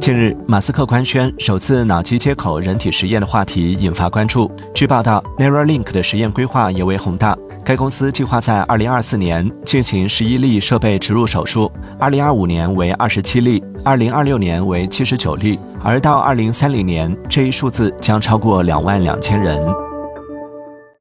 近日，马斯克官宣首次脑机接口人体实验的话题引发关注。据报道，Neuralink 的实验规划尤为宏大。该公司计划在2024年进行11例设备植入手术，2025年为27例，2026年为79例，而到2030年，这一数字将超过2万2千人。